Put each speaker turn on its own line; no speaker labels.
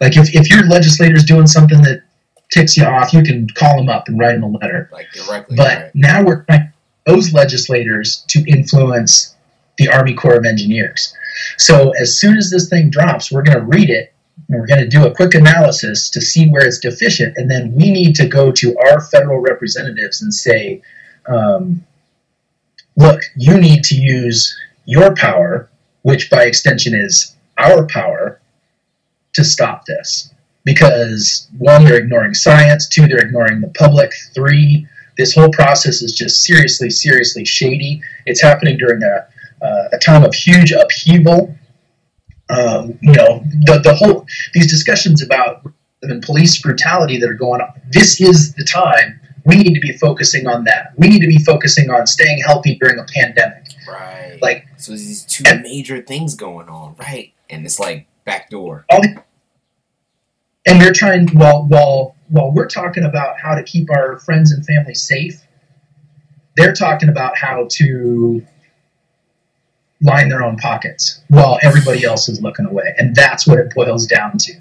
Like if, if your legislator's doing something that ticks you off, you can call them up and write them a letter.
Like directly.
But
right.
now we're trying those legislators to influence the Army Corps of Engineers. So as soon as this thing drops, we're going to read it and we're going to do a quick analysis to see where it's deficient, and then we need to go to our federal representatives and say, um, "Look, you need to use your power, which by extension is our power, to stop this." Because one, they're ignoring science. Two, they're ignoring the public. Three, this whole process is just seriously, seriously shady. It's happening during a, uh, a time of huge upheaval. Um, you know, the, the whole these discussions about and police brutality that are going on. This is the time we need to be focusing on that. We need to be focusing on staying healthy during a pandemic.
Right.
Like
so these two
and-
major things going on, right? And it's like backdoor.
door. and they're trying while while while we're talking about how to keep our friends and family safe they're talking about how to line their own pockets while everybody else is looking away and that's what it boils down to